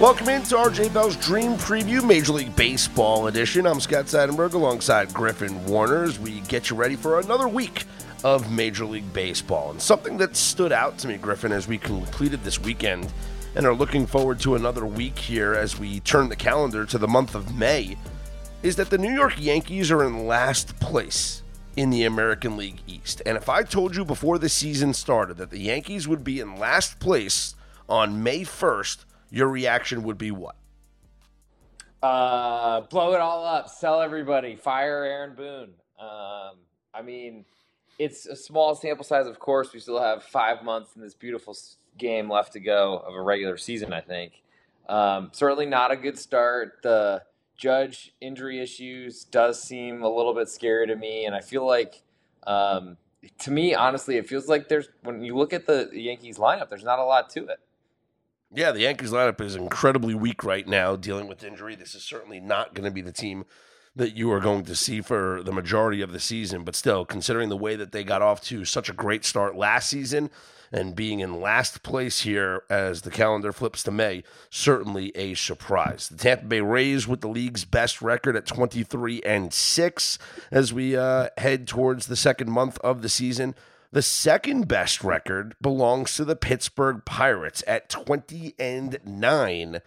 Welcome into RJ Bell's Dream Preview Major League Baseball edition. I'm Scott Seidenberg alongside Griffin Warner as we get you ready for another week of Major League Baseball. And something that stood out to me, Griffin, as we completed this weekend and are looking forward to another week here as we turn the calendar to the month of May, is that the New York Yankees are in last place in the American League East. And if I told you before the season started that the Yankees would be in last place on May 1st, your reaction would be what? Uh, blow it all up, sell everybody, fire Aaron Boone. Um, I mean, it's a small sample size, of course. We still have five months in this beautiful game left to go of a regular season. I think um, certainly not a good start. The Judge injury issues does seem a little bit scary to me, and I feel like. Um, to me, honestly, it feels like there's when you look at the Yankees lineup, there's not a lot to it. Yeah, the Yankees lineup is incredibly weak right now, dealing with injury. This is certainly not going to be the team that you are going to see for the majority of the season. But still, considering the way that they got off to such a great start last season and being in last place here as the calendar flips to May, certainly a surprise. The Tampa Bay Rays with the league's best record at 23 and 6 as we uh, head towards the second month of the season. The second best record belongs to the Pittsburgh Pirates at 20 and 9.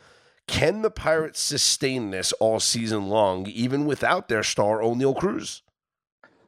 Can the Pirates sustain this all season long, even without their star Oneil Cruz?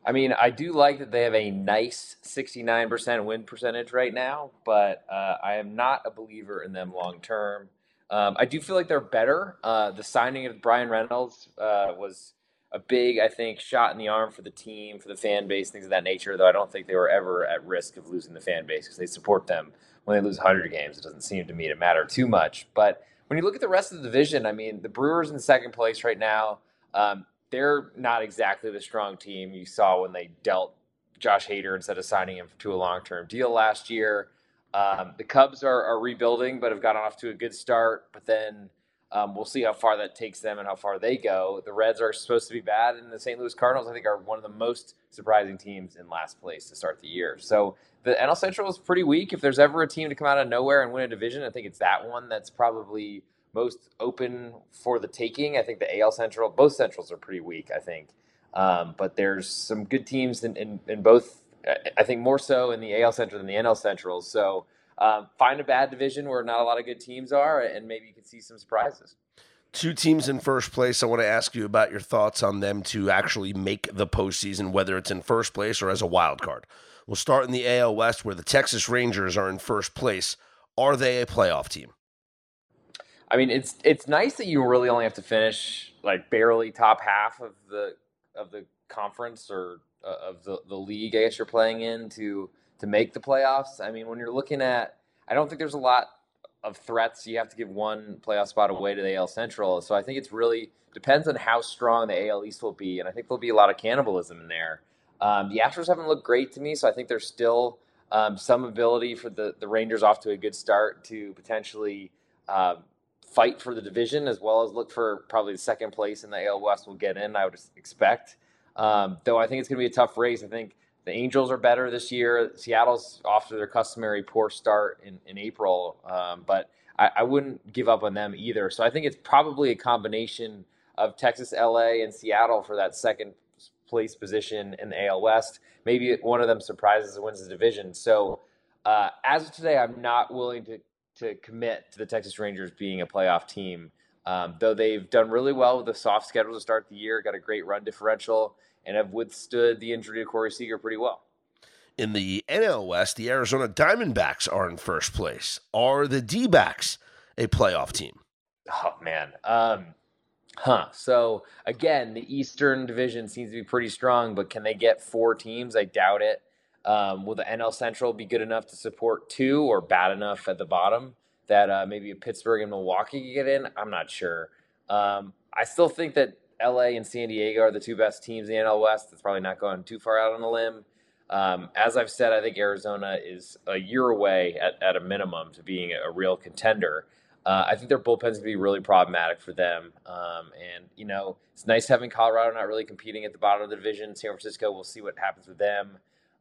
I mean, I do like that they have a nice 69% win percentage right now, but uh, I am not a believer in them long term. Um, I do feel like they're better. Uh, the signing of Bryan Reynolds uh, was a big, I think, shot in the arm for the team, for the fan base, things of that nature. Though I don't think they were ever at risk of losing the fan base because they support them when they lose 100 games. It doesn't seem to me to matter too much. But when you look at the rest of the division, I mean, the Brewers in second place right now. Um, they're not exactly the strong team you saw when they dealt Josh Hader instead of signing him to a long term deal last year. Um, the Cubs are, are rebuilding, but have gotten off to a good start. But then um, we'll see how far that takes them and how far they go. The Reds are supposed to be bad, and the St. Louis Cardinals, I think, are one of the most surprising teams in last place to start the year. So the NL Central is pretty weak. If there's ever a team to come out of nowhere and win a division, I think it's that one that's probably most open for the taking. I think the AL Central, both Centrals are pretty weak, I think. Um, but there's some good teams in, in, in both, I think more so in the AL Central than the NL Central. So um, find a bad division where not a lot of good teams are, and maybe you can see some surprises. Two teams in first place. I want to ask you about your thoughts on them to actually make the postseason, whether it's in first place or as a wild card. We'll start in the AL West, where the Texas Rangers are in first place. Are they a playoff team? I mean, it's it's nice that you really only have to finish like barely top half of the of the conference or uh, of the, the league. I guess you're playing in to to make the playoffs. I mean, when you're looking at, I don't think there's a lot of threats. You have to give one playoff spot away to the AL Central. So I think it's really depends on how strong the AL East will be, and I think there'll be a lot of cannibalism in there. Um, the Astros haven't looked great to me, so I think there's still um, some ability for the the Rangers off to a good start to potentially. Uh, fight for the division as well as look for probably the second place in the AL West will get in. I would expect, um, though I think it's going to be a tough race. I think the Angels are better this year. Seattle's off to their customary poor start in, in April, um, but I, I, wouldn't give up on them either. So I think it's probably a combination of Texas, LA, and Seattle for that second place position in the AL West. Maybe one of them surprises and wins the division. So uh, as of today, I'm not willing to to commit to the Texas Rangers being a playoff team. Um, though they've done really well with a soft schedule to start the year, got a great run differential and have withstood the injury to Corey Seager pretty well. In the NL West, the Arizona Diamondbacks are in first place. Are the D backs a playoff team? Oh, man. Um, huh. So, again, the Eastern Division seems to be pretty strong, but can they get four teams? I doubt it. Um, will the NL Central be good enough to support two or bad enough at the bottom that uh, maybe a Pittsburgh and Milwaukee can get in? I'm not sure. Um, I still think that LA and San Diego are the two best teams in the NL West. That's probably not going too far out on a limb. Um, as I've said, I think Arizona is a year away at, at a minimum to being a, real contender. Uh, I think their bullpen's to be really problematic for them. Um, and, you know, it's nice having Colorado not really competing at the bottom of the division. San Francisco, we'll see what happens with them.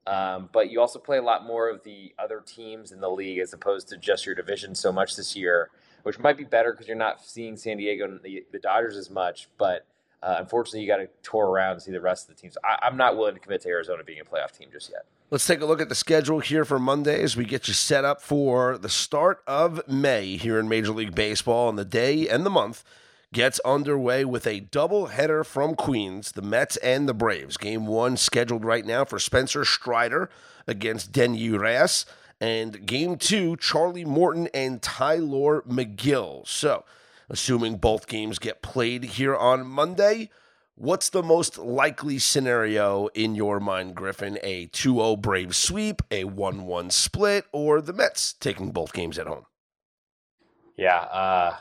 Um, but you also play a lot more of the other teams in the league as opposed to just your division so much this year. which might be better because you're not seeing San Diego and the, the Dodgers as much. But uh, unfortunately, you got to tour around and see the rest of the teams. I, I'm not willing to commit to Arizona being a playoff team just yet. Let's take a look at the schedule here for Monday as we get you set up for the start of May here in Major League Baseball. And the day and the month gets underway with a double header from Queens, the Mets and the Braves. Game one scheduled right now for Spencer Strider against Denyi Reyes. And game two, Charlie Morton and Tylor Megill. So, assuming both games get played here on Monday, What's the most likely scenario in your mind, Griffin? A 2 0 Brave sweep, a 1 1 split, or the Mets taking both games at home? Yeah, uh,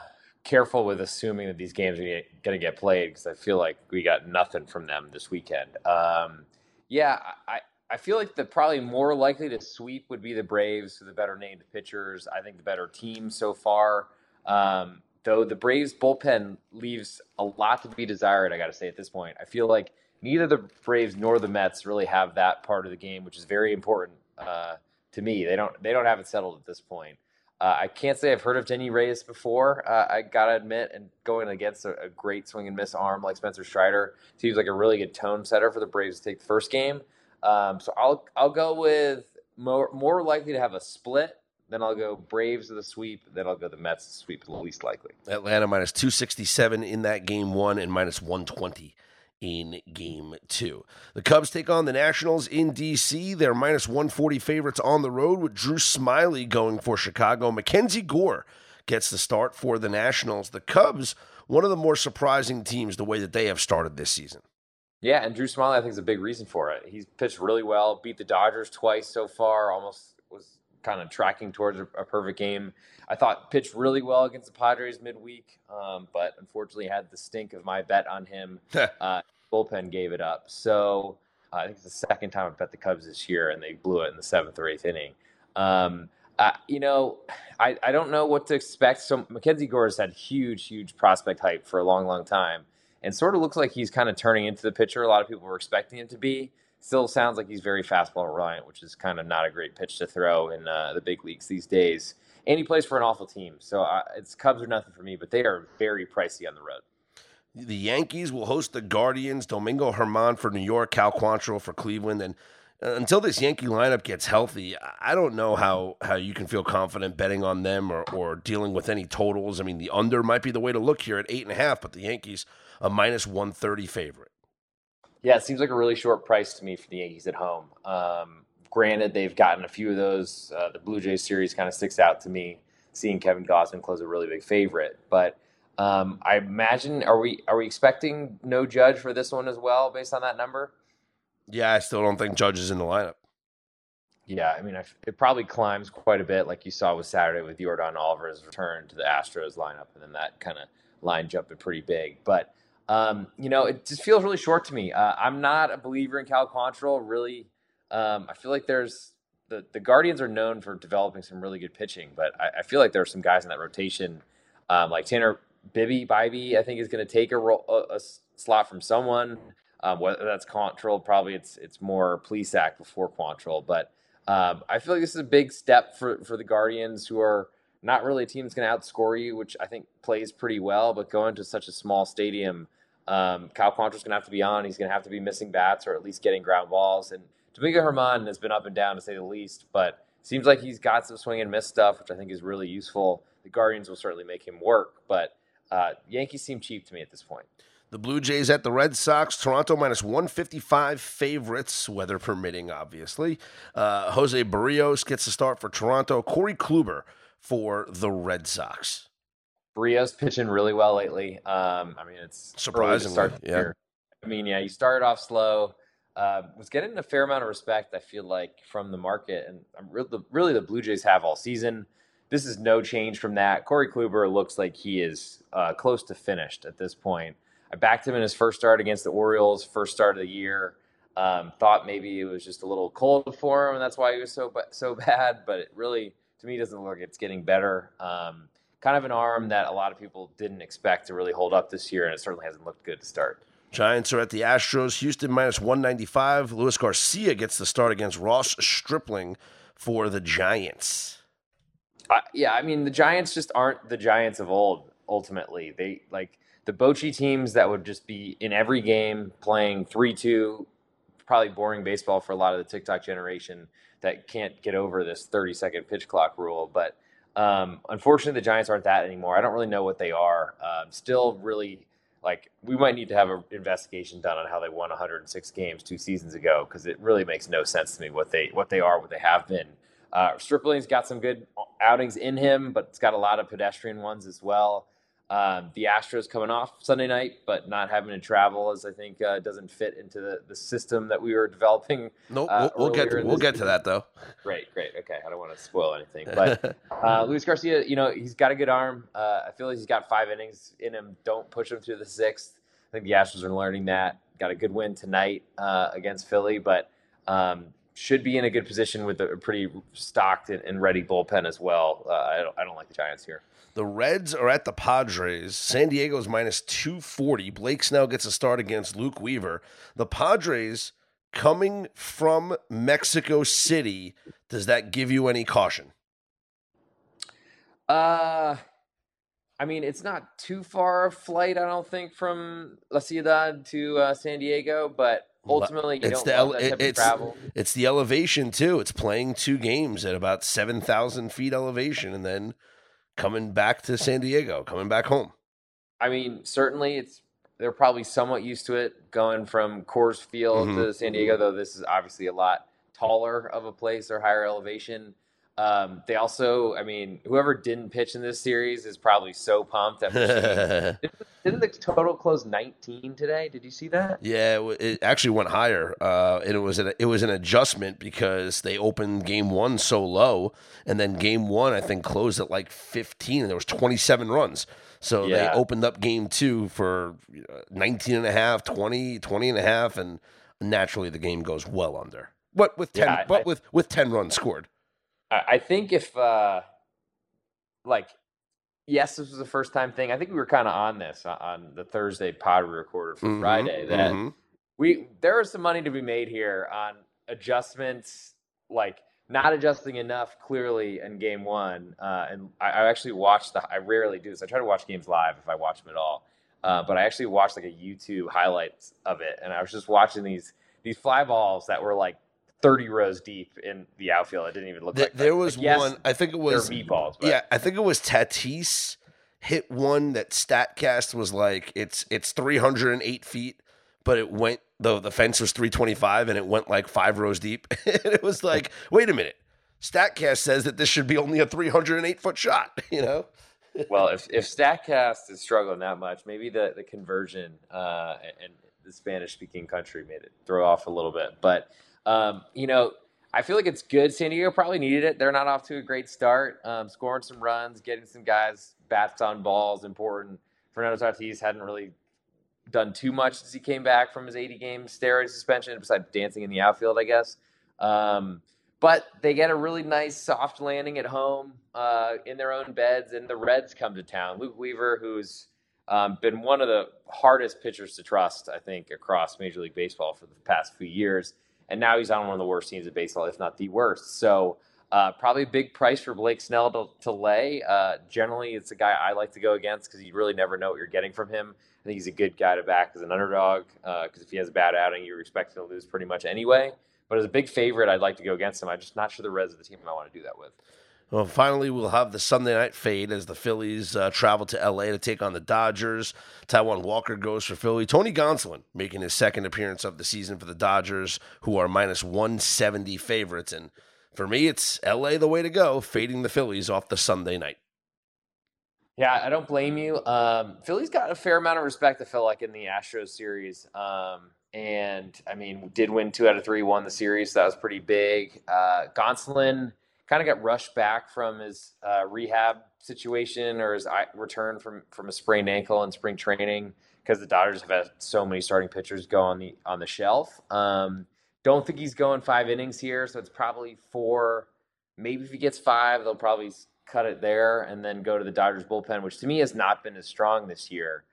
careful with assuming that these games are going to get played because I feel like we got nothing from them this weekend. Um, yeah, I, I feel like the probably more likely to sweep would be the Braves, the better named pitchers. I think the better team so far. Um, though the Braves bullpen leaves a lot to be desired, I got to say at this point. I feel like neither the Braves nor the Mets really have that part of the game, which is very important uh, to me. They don't they don't have it settled at this point. Uh, I can't say I've heard of Denyi Reyes before. Uh, I gotta admit, and going against a, a, great swing and miss arm like Spencer Strider seems like a really good tone setter for the Braves to take the first game. Um, so I'll I'll go with more more likely to have a split then I'll go Braves of the sweep. Then I'll go the Mets the sweep, the least likely. Atlanta minus 267 in that game one and minus 120 in game two. The Cubs take on the Nationals in D.C. They're minus 140 favorites on the road with Drew Smyly going for Chicago. MacKenzie Gore gets the start for the Nationals. The Cubs, one of the more surprising teams the way that they have started this season. Yeah, and Drew Smyly, I think, is a big reason for it. He's pitched really well, beat the Dodgers twice so far, almost kind of tracking towards a, a, perfect game. I thought pitched really well against the Padres midweek, um, but unfortunately had the stink of my bet on him. uh, bullpen gave it up. So uh, I think it's the second time I bet the Cubs this year, and they blew it in the seventh or eighth inning. Um, uh, you know, I, I don't know what to expect. So MacKenzie Gore has had huge, huge prospect hype for a long, long time, and sort of looks like he's kind of turning into the pitcher a lot of people were expecting him to be still sounds like he's very fastball reliant, which is kind of not a great pitch to throw in uh, the big leagues these days. And he plays for an awful team, so uh, it's Cubs are nothing for me, but they are very pricey on the road. The Yankees will host the Guardians. Domingo Germán for New York, Cal Quantrill for Cleveland, and uh, until this Yankee lineup gets healthy, I don't know how, how you can feel confident betting on them or, or dealing with any totals. I mean, the under might be the way to look here at eight and a half, but the Yankees a minus one thirty favorite. Yeah, it seems like a really short price to me for the Yankees at home. Um, granted, they've gotten a few of those. Uh, the Blue Jays series kind of sticks out to me, seeing Kevin Gausman close a really big favorite. But um, I imagine are we are we expecting no Judge for this one as well, based on that number? Yeah, I still don't think Judge is in the lineup. Yeah, I mean, it probably climbs quite a bit, like you saw with Saturday with Yordan Alvarez return to the Astros lineup, and then that kind of line jumping pretty big. But um, you know, it just feels really short to me. Uh, I'm not a believer in Cal Quantrill. Really, um, I feel like there's the the Guardians are known for developing some really good pitching, but I, I feel like there are some guys in that rotation, um, like Tanner Bibby Bibee. I think is going to take a, role, a, a, slot from someone. Um, whether that's Quantrill, probably it's it's more Plesac before Quantrill, but um, I feel like this is a big step for for the Guardians, who are not really a team that's going to outscore you, which I think plays pretty well. But going to such a small stadium um, Kyle Quantrill's going to have to be on. He's going to have to be missing bats or at least getting ground balls. And Domingo Germán has been up and down to say the least, but seems like he's got some swing and miss stuff, which I think is really useful. The Guardians will certainly make him work, but uh, Yankees seem cheap to me at this point. The Blue Jays at the Red Sox. Toronto minus 155 favorites, weather permitting, obviously. Uh, Jose Berrios gets the start for Toronto. Corey Kluber for the Red Sox. Berrios pitching really well lately. Um, I mean, it's surprising. Start yeah. Year. I mean, yeah, you started off slow. Uh, was getting a fair amount of respect. I feel like from the market, and I'm really, really the Blue Jays have all season. This is no change from that. Corey Kluber looks like he is uh, close to finished at this point. I backed him in his first start against the Orioles, first start of the year. Um, thought maybe it was just a little cold for him, and that's why he was so so bad. But it really, to me, doesn't look like it's getting better. Um, kind of an arm that a lot of people didn't expect to really hold up this year, and it certainly hasn't looked good to start. Giants are at the Astros. Houston minus 195. Luis Garcia gets the start against Ross Stripling for the Giants. Uh, yeah, I mean the Giants just aren't the Giants of old. Ultimately, they like the Bochy teams that would just be in every game playing three two, probably boring baseball for a lot of the TikTok generation that can't get over this thirty second pitch clock rule. But um, unfortunately, the Giants aren't that anymore. I don't really know what they are. Um, still, really like we might need to have an investigation done on how they won 106 games two seasons ago because it really makes no sense to me what they what they are, what they have been. Uh, Stripling's got some good outings in him, but it's got a lot of pedestrian ones as well. Um, the Astros coming off Sunday night, but not having to travel, as I think uh, doesn't fit into the, the system that we were developing. Nope, uh, we'll, we'll, get to, we'll get to that though. Great, great. Okay, I don't want to spoil anything, but uh, Luis Garcia, you know, he's got a good arm. Uh, I feel like he's got five innings in him. Don't push him through the sixth. I think the Astros are learning that. Got a good win tonight uh, against Philly, but um, should be in a good position with a pretty stocked and, ready bullpen as well. Uh, I, don't, I don't like the Giants here. The Reds are at the Padres. San Diego's minus 240. Blake Snell gets a start against Luke Weaver. The Padres coming from Mexico City. Does that give you any caution? Uh, I mean, it's not too far a flight, I don't think, from La Ciudad to uh, San Diego, but ultimately you it's the ele- it's, travel. It's the elevation too. It's playing two games at about seven thousand feet elevation, and then coming back to San Diego, coming back home. I mean, certainly it's they're probably somewhat used to it going from Coors Field mm-hmm. to San Diego, though this is obviously a lot taller of a place or higher elevation. Um, they also, I mean, whoever didn't pitch in this series is probably so pumped. After didn't the total close 19 today? Did you see that? Yeah, it actually went higher, uh, and it was an, it was an adjustment because they opened game one so low, and then game one I think closed at like 15, and there was 27 runs. So yeah. they opened up game two for 19 and a half, 20, 20 and a half, and naturally the game goes well under. But with 10, yeah, but I, with with 10 runs scored. I think if uh like yes, this was the first time thing. I think we were kind of on this on the Thursday pod we recorded for mm-hmm, Friday that mm-hmm. we there is some money to be made here on adjustments like not adjusting enough clearly in game one. Uh, and I, I, actually watched the. I rarely do this. I try to watch games live if I watch them at all. Uh, but I actually watched like a YouTube highlights of it, and I was just watching these these fly balls that were like 30 rows deep in the outfield. It didn't even look the, like there was like, one. Yes, I think it was meatballs. But. Yeah, I think it was Tatis hit one that Statcast was like it's it's 308 feet, but it went the the fence was 325 and it went like five rows deep. and it was like, wait a minute, Statcast says that this should be only a 308 foot shot. You know. well, if if Statcast is struggling that much, maybe the the conversion uh, and the Spanish speaking country made it throw off a little bit, but. Um, you know, I feel like it's good. San Diego probably needed it. They're not off to a great start. Um, scoring some runs, getting some guys bats on balls, important. Fernando Tatis hadn't really done too much since he came back from his 80 game steroid suspension, besides dancing in the outfield, I guess. Um, but they get a really nice soft landing at home uh, in their own beds, and the Reds come to town. Luke Weaver, who's um, been one of the hardest pitchers to trust, I think, across Major League Baseball for the past few years and now he's on one of the worst teams in baseball, if not the worst. So uh, probably a big price for Blake Snell to, to lay. Uh, generally, it's a guy I like to go against because you really never know what you're getting from him. I think he's a good guy to back as an underdog because uh, if he has a bad outing, you expect him to lose pretty much anyway. But as a big favorite, I'd like to go against him. I'm just not sure the Reds of the team I want to do that with. Well, finally, we'll have the Sunday night fade as the Phillies uh, travel to LA to take on the Dodgers. Taijuan Walker goes for Philly. Tony Gonsolin making his second appearance of the season for the Dodgers, who are minus 170 favorites. And for me, it's LA the way to go, fading the Phillies off the Sunday night. Yeah, I don't blame you. Um, Philly's got a fair amount of respect, I feel like, in the Astros series. Um, and I mean, did win two out of three, won the series. So that was pretty big. Uh, Gonsolin kind of got rushed back from his uh, rehab situation or his return from from a sprained ankle in spring training because the Dodgers have had so many starting pitchers go on the on the shelf. Um, don't think he's going five innings here, so it's probably four. Maybe if he gets five, they'll probably cut it there and then go to the Dodgers bullpen, which to me has not been as strong this year.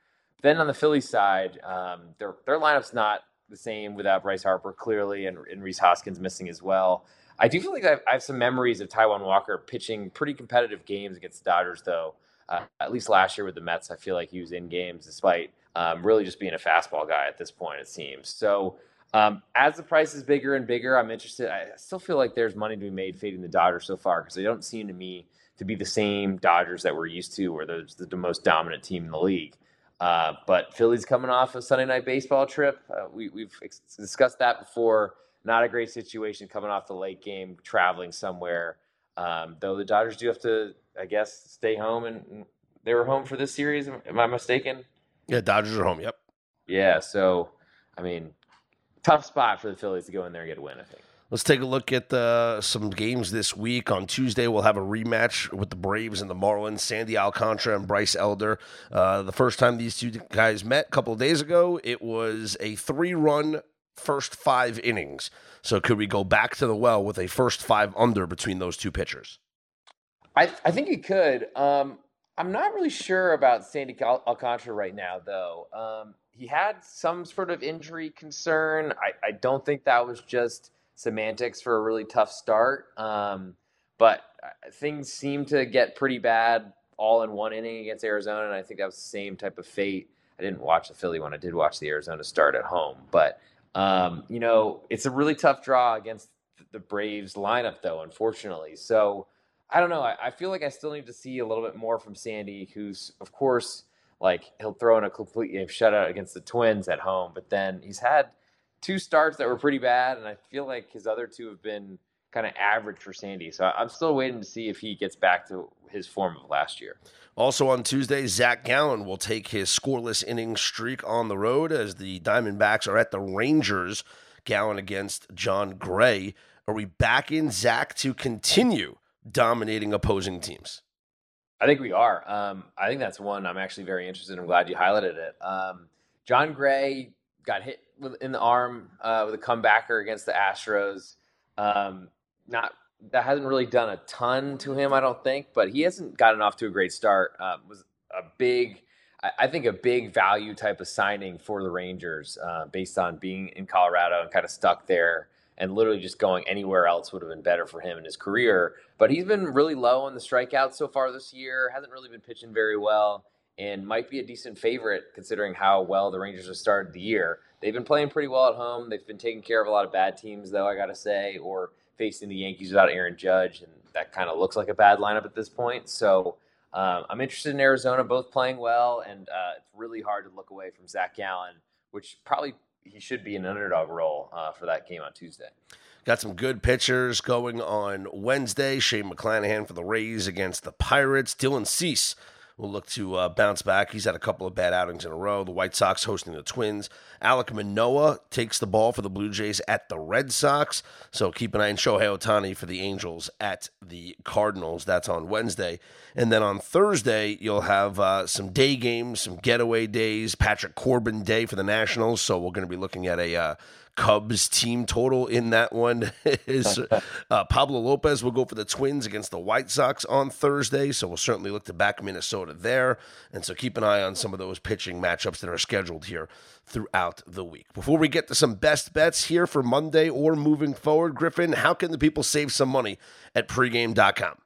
Then on the Philly side, um, their their lineup's not the same without Bryce Harper clearly, and, and Rhys Hoskins missing as well. I do feel like I have, some memories of Taijuan Walker pitching pretty competitive games against the Dodgers, though. Uh, at least last year with the Mets, I feel like he was in games despite um, really just being a fastball guy at this point, it seems. So um, as the price is bigger and bigger, I'm interested. I still feel like there's money to be made fading the Dodgers so far because they don't seem to me to be the same Dodgers that we're used to, where they're the, most dominant team in the league. Uh, but Philly's coming off a Sunday night baseball trip. Uh, we, have discussed that before. Not a great situation coming off the late game, traveling somewhere. Um, though the Dodgers do have to, I guess, stay home, and they were home for this series. Am I mistaken? Yeah, Dodgers are home. Yep. Yeah. So, I mean, tough spot for the Phillies to go in there and get a win. I think. Let's take a look at uh, some games this week. On Tuesday, we'll have a rematch with the Braves and the Marlins. Sandy Alcantara and Bryce Elder. Uh, the first time these two guys met a couple of days ago, it was a three-run first five innings. So could we go back to the well with a first five under between those two pitchers? I, I think you could. Um, I'm not really sure about Sandy Alcantara right now, though. Um, he had some sort of injury concern. I, I don't think that was just semantics for a really tough start. Um, but uh, things seem to get pretty bad all in one inning against Arizona, and I think that was the same type of fate. I didn't watch the Philly one. I did watch the Arizona start at home, but um, you know it's a really tough draw against the Braves lineup, though. Unfortunately, so I don't know. I, I feel like I still need to see a little bit more from Sandy, who's of course like he'll throw in a complete shutout against the Twins at home, but then he's had two starts that were pretty bad, and I feel like his other two have been kind of average for Sandy. So I'm still waiting to see if he gets back to his form of last year. Also on Tuesday, Zach Gallen will take his scoreless inning streak on the road as the Diamondbacks are at the Rangers. Gallen against Jon Gray. Are we back in Zach to continue dominating opposing teams? I think we are. Um, I think that's one I'm actually very interested in. I'm glad you highlighted it. Um, Jon Gray got hit in the arm uh, with a comebacker against the Astros. Um, not that hasn't really done a ton to him, I don't think, but he hasn't gotten off to a great start. Uh, was a big, I think, a big value type of signing for the Rangers uh, based on being in Colorado and kind of stuck there. And literally just going anywhere else would have been better for him in his career. But he's been really low on the strikeouts so far this year. Hasn't really been pitching very well and might be a decent favorite considering how well the Rangers have started the year. They've been playing pretty well at home. They've been taking care of a lot of bad teams, though, I got to say, or facing the Yankees without Aaron Judge, and that kind of looks like a bad lineup at this point. So um, I'm interested in Arizona, both playing well, and uh, it's really hard to look away from Zach Gallen, which probably he should be an underdog role uh, for that game on Tuesday. Got some good pitchers going on Wednesday. Shane McClanahan for the Rays against the Pirates. Dylan Cease will look to uh, bounce back. He's had a couple of bad outings in a row. The White Sox hosting the Twins. Alek Manoah takes the ball for the Blue Jays at the Red Sox. So keep an eye on Shohei Ohtani for the Angels at the Cardinals. That's on Wednesday. And then on Thursday, you'll have uh, some day games, some getaway days. Patrick Corbin Day for the Nationals. So we're going to be looking at a uh, Cubs team total in that one is uh, Pablo Lopez will go for the Twins against the White Sox on Thursday. So we'll certainly look to back Minnesota there. And so keep an eye on some of those pitching matchups that are scheduled here throughout the week. Before we get to some best bets here for Monday or moving forward, Griffin, how can the people save some money at pregame.com?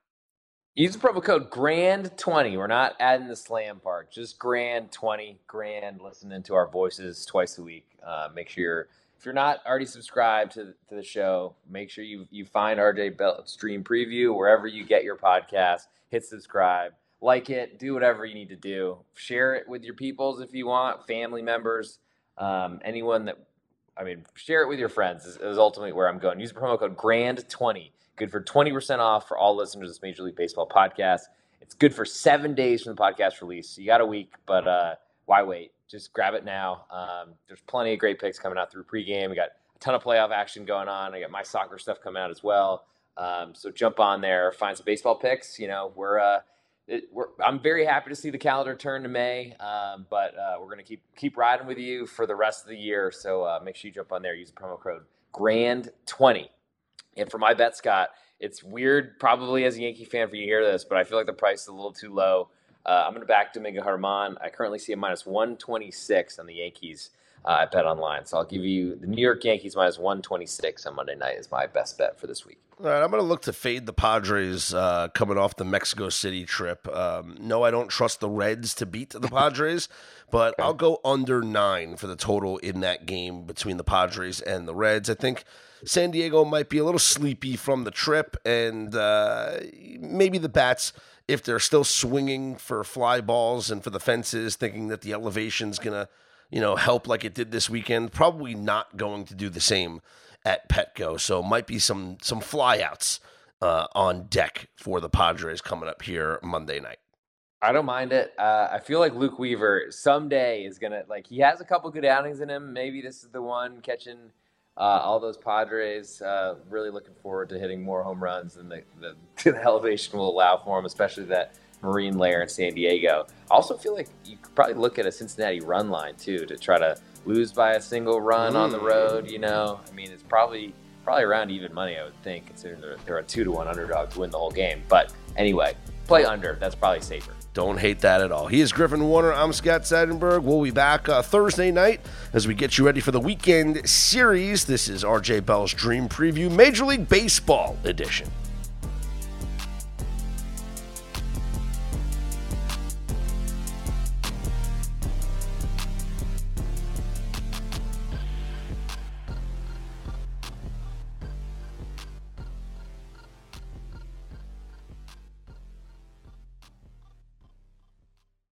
Use the promo code GRAND20. We're not adding the slam part, just GRAND20. Grand listening to our voices twice a week. Uh, make sure you're if you're not already subscribed to, to the show, make sure you you find RJ Bell's Dream Preview wherever you get your podcast. Hit subscribe, like it, do whatever you need to do. Share it with your peoples if you want, family members, um, anyone that I mean, share it with your friends is, is ultimately where I'm going. Use the promo code GRAND20, good for 20% off for all listeners of this Major League Baseball podcast. It's good for seven days from the podcast release. You got a week, but uh, why wait? just grab it now. Um, there's plenty of great picks coming out through pregame. We got a ton of playoff action going on. I got my soccer stuff coming out as well. Um, so jump on there, find some baseball picks. You know, we're, uh, it, I'm very happy to see the calendar turn to May, um, but uh, we're gonna keep keep riding with you for the rest of the year. So uh, make sure you jump on there. Use the promo code Grand20. And for my bet, Scott, it's weird probably as a Yankee fan for you to hear this, but I feel like the price is a little too low. Uh, I'm going to back Domingo Germán. I currently see a minus 126 on the Yankees uh, at Bet Online. So I'll give you the New York Yankees minus 126 on Monday night is my best bet for this week. All right, I'm going to look to fade the Padres uh, coming off the Mexico City trip. Um, no, I don't trust the Reds to beat the Padres, but I'll go under nine for the total in that game between the Padres and the Reds. I think San Diego might be a little sleepy from the trip, and uh, maybe the bats, if they're still swinging for fly balls and for the fences, thinking that the elevation's going to, you know, help like it did this weekend, probably not going to do the same at Petco. So might be some some flyouts uh, on deck for the Padres coming up here Monday night. I don't mind it. Uh, I feel like Luke Weaver someday is gonna like he has a couple good outings in him. Maybe this is the one catching uh, all those Padres. Uh, really looking forward to hitting more home runs than the, the, the elevation will allow for him, especially that Marine layer in San Diego. I also feel like you could probably look at a Cincinnati run line too to try to lose by a single run mm. on the road. You know, I mean, it's probably probably around even money, I would think, considering they're, they're a two to one underdog to win the whole game. But anyway, play under. That's probably safer. Don't hate that at all. He is Griffin Warner. I'm Scott Seidenberg. We'll be back uh, Thursday night as we get you ready for the weekend series. This is RJ Bell's Dream Preview Major League Baseball edition.